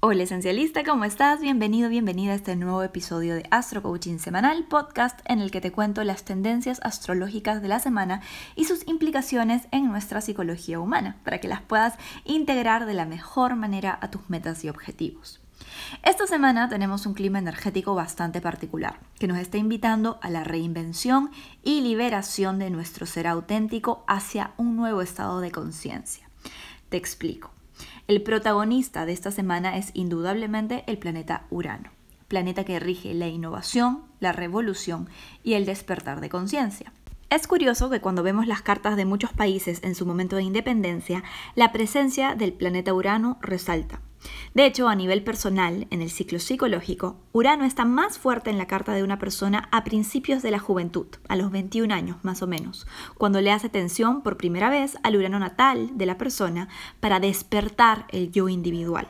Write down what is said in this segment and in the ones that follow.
Hola esencialista, ¿cómo estás? Bienvenido, bienvenida a este nuevo episodio de Astro Coaching Semanal, podcast en el que te cuento las tendencias astrológicas de la semana y sus implicaciones en nuestra psicología humana, para que las puedas integrar de la mejor manera a tus metas y objetivos. Esta semana tenemos un clima energético bastante particular, que nos está invitando a la reinvención y liberación de nuestro ser auténtico hacia un nuevo estado de conciencia. Te explico. El protagonista de esta semana es indudablemente el planeta Urano, planeta que rige la innovación, la revolución y el despertar de conciencia. Es curioso que cuando vemos las cartas de muchos países en su momento de independencia, la presencia del planeta Urano resalta. De hecho, a nivel personal, en el ciclo psicológico, Urano está más fuerte en la carta de una persona a principios de la juventud, a los 21 años más o menos, cuando le hace atención por primera vez al Urano natal de la persona para despertar el yo individual.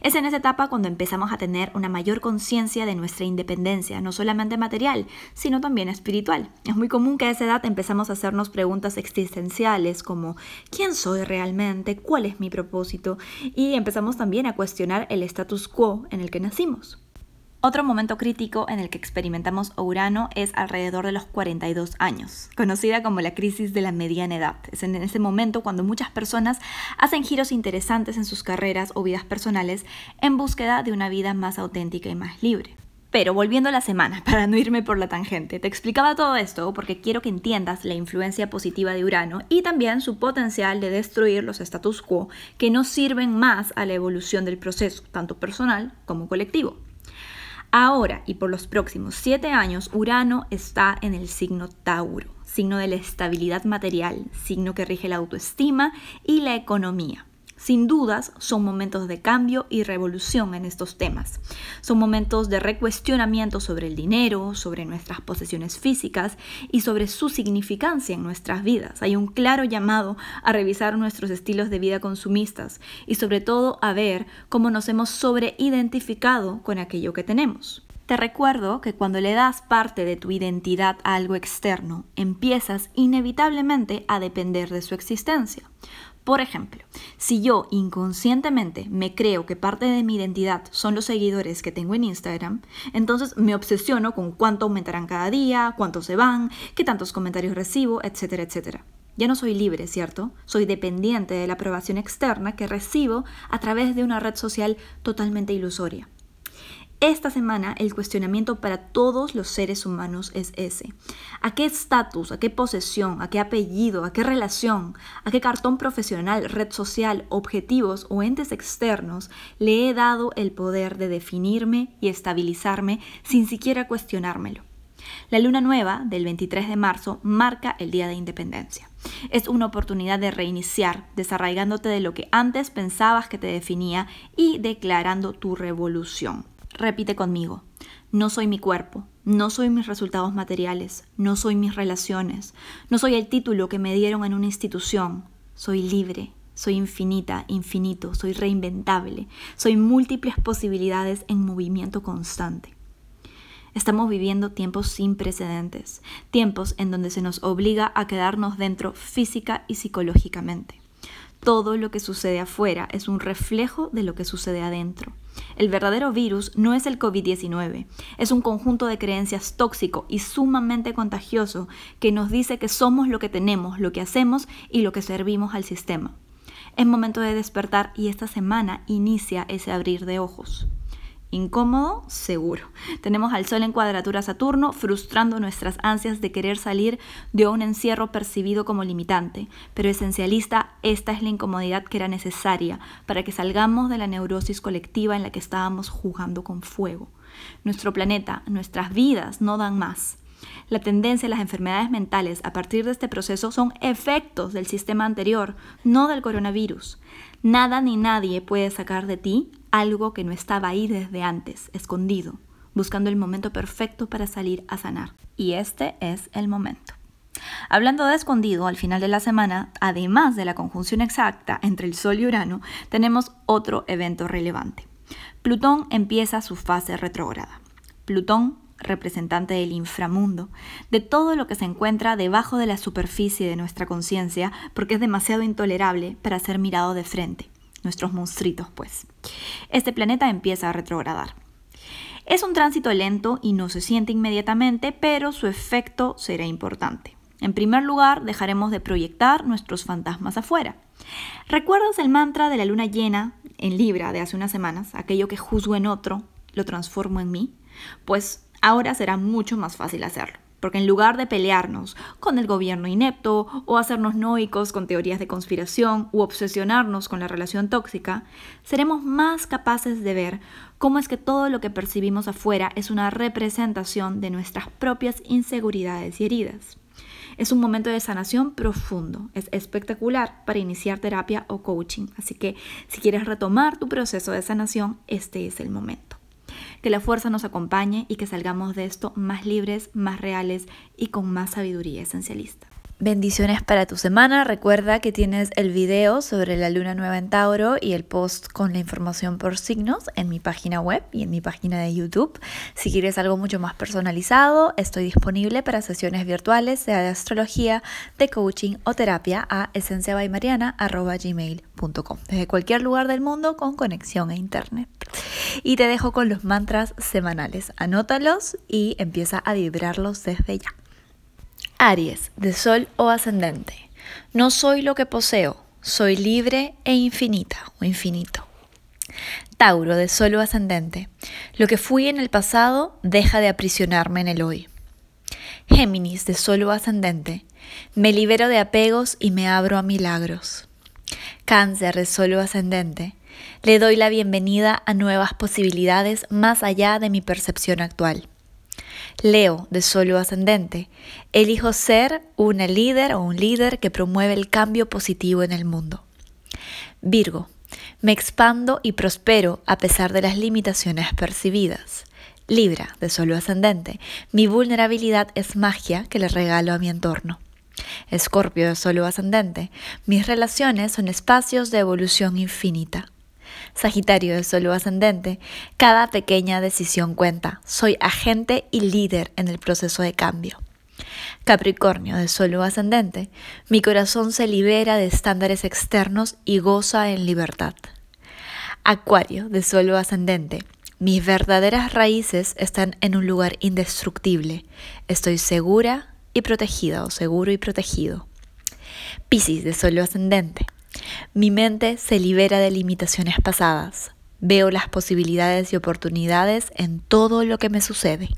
Es en esa etapa cuando empezamos a tener una mayor conciencia de nuestra independencia, no solamente material, sino también espiritual. Es muy común que a esa edad empezamos a hacernos preguntas existenciales como ¿quién soy realmente? ¿Cuál es mi propósito? Y empezamos también a cuestionar el status quo en el que nacimos. Otro momento crítico en el que experimentamos Urano es alrededor de los 42 años, conocida como la crisis de la mediana edad. Es en ese momento cuando muchas personas hacen giros interesantes en sus carreras o vidas personales en búsqueda de una vida más auténtica y más libre. Pero volviendo a la semana, para no irme por la tangente, te explicaba todo esto porque quiero que entiendas la influencia positiva de Urano y también su potencial de destruir los status quo que no sirven más a la evolución del proceso, tanto personal como colectivo. Ahora y por los próximos siete años, Urano está en el signo Tauro, signo de la estabilidad material, signo que rige la autoestima y la economía. Sin dudas, son momentos de cambio y revolución en estos temas. Son momentos de recuestionamiento sobre el dinero, sobre nuestras posesiones físicas y sobre su significancia en nuestras vidas. Hay un claro llamado a revisar nuestros estilos de vida consumistas y sobre todo a ver cómo nos hemos sobreidentificado con aquello que tenemos. Te recuerdo que cuando le das parte de tu identidad a algo externo, empiezas inevitablemente a depender de su existencia. Por ejemplo, si yo inconscientemente me creo que parte de mi identidad son los seguidores que tengo en Instagram, entonces me obsesiono con cuánto aumentarán cada día, cuántos se van, qué tantos comentarios recibo, etcétera, etcétera. Ya no soy libre, ¿cierto? Soy dependiente de la aprobación externa que recibo a través de una red social totalmente ilusoria. Esta semana el cuestionamiento para todos los seres humanos es ese. ¿A qué estatus, a qué posesión, a qué apellido, a qué relación, a qué cartón profesional, red social, objetivos o entes externos le he dado el poder de definirme y estabilizarme sin siquiera cuestionármelo? La luna nueva del 23 de marzo marca el Día de Independencia. Es una oportunidad de reiniciar, desarraigándote de lo que antes pensabas que te definía y declarando tu revolución. Repite conmigo. No soy mi cuerpo, no soy mis resultados materiales, no soy mis relaciones, no soy el título que me dieron en una institución. Soy libre, soy infinita, infinito, soy reinventable, soy múltiples posibilidades en movimiento constante. Estamos viviendo tiempos sin precedentes, tiempos en donde se nos obliga a quedarnos dentro física y psicológicamente. Todo lo que sucede afuera es un reflejo de lo que sucede adentro. El verdadero virus no es el COVID-19, es un conjunto de creencias tóxico y sumamente contagioso que nos dice que somos lo que tenemos, lo que hacemos y lo que servimos al sistema. Es momento de despertar y esta semana inicia ese abrir de ojos. Incómodo, seguro. Tenemos al Sol en cuadratura Saturno, frustrando nuestras ansias de querer salir de un encierro percibido como limitante. Pero esencialista, esta es la incomodidad que era necesaria para que salgamos de la neurosis colectiva en la que estábamos jugando con fuego. Nuestro planeta, nuestras vidas no dan más. La tendencia a las enfermedades mentales a partir de este proceso son efectos del sistema anterior, no del coronavirus. Nada ni nadie puede sacar de ti algo que no estaba ahí desde antes, escondido, buscando el momento perfecto para salir a sanar. Y este es el momento. Hablando de escondido, al final de la semana, además de la conjunción exacta entre el Sol y Urano, tenemos otro evento relevante. Plutón empieza su fase retrógrada. Plutón representante del inframundo, de todo lo que se encuentra debajo de la superficie de nuestra conciencia, porque es demasiado intolerable para ser mirado de frente. Nuestros monstruitos pues. Este planeta empieza a retrogradar. Es un tránsito lento y no se siente inmediatamente, pero su efecto será importante. En primer lugar, dejaremos de proyectar nuestros fantasmas afuera. ¿Recuerdas el mantra de la luna llena en Libra de hace unas semanas? Aquello que juzgo en otro, lo transformo en mí. Pues ahora será mucho más fácil hacerlo. Porque en lugar de pelearnos con el gobierno inepto o hacernos noicos con teorías de conspiración u obsesionarnos con la relación tóxica, seremos más capaces de ver cómo es que todo lo que percibimos afuera es una representación de nuestras propias inseguridades y heridas. Es un momento de sanación profundo, es espectacular para iniciar terapia o coaching, así que si quieres retomar tu proceso de sanación, este es el momento. Que la fuerza nos acompañe y que salgamos de esto más libres, más reales y con más sabiduría esencialista. Bendiciones para tu semana. Recuerda que tienes el video sobre la luna nueva en Tauro y el post con la información por signos en mi página web y en mi página de YouTube. Si quieres algo mucho más personalizado, estoy disponible para sesiones virtuales, sea de astrología, de coaching o terapia a esenciabaymariana.gmail.com desde cualquier lugar del mundo con conexión a internet. Y te dejo con los mantras semanales. Anótalos y empieza a vibrarlos desde ya. Aries, de Sol o ascendente. No soy lo que poseo, soy libre e infinita o infinito. Tauro, de Sol o ascendente. Lo que fui en el pasado deja de aprisionarme en el hoy. Géminis, de Sol o ascendente. Me libero de apegos y me abro a milagros. Cáncer, de Sol o ascendente. Le doy la bienvenida a nuevas posibilidades más allá de mi percepción actual. Leo, de solo ascendente, elijo ser una líder o un líder que promueve el cambio positivo en el mundo. Virgo, me expando y prospero a pesar de las limitaciones percibidas. Libra, de solo ascendente, mi vulnerabilidad es magia que le regalo a mi entorno. Escorpio de solo ascendente, mis relaciones son espacios de evolución infinita. Sagitario de solo ascendente, cada pequeña decisión cuenta. Soy agente y líder en el proceso de cambio. Capricornio de solo ascendente, mi corazón se libera de estándares externos y goza en libertad. Acuario de solo ascendente, mis verdaderas raíces están en un lugar indestructible. Estoy segura y protegida o seguro y protegido. Piscis de solo ascendente, mi mente se libera de limitaciones pasadas. Veo las posibilidades y oportunidades en todo lo que me sucede.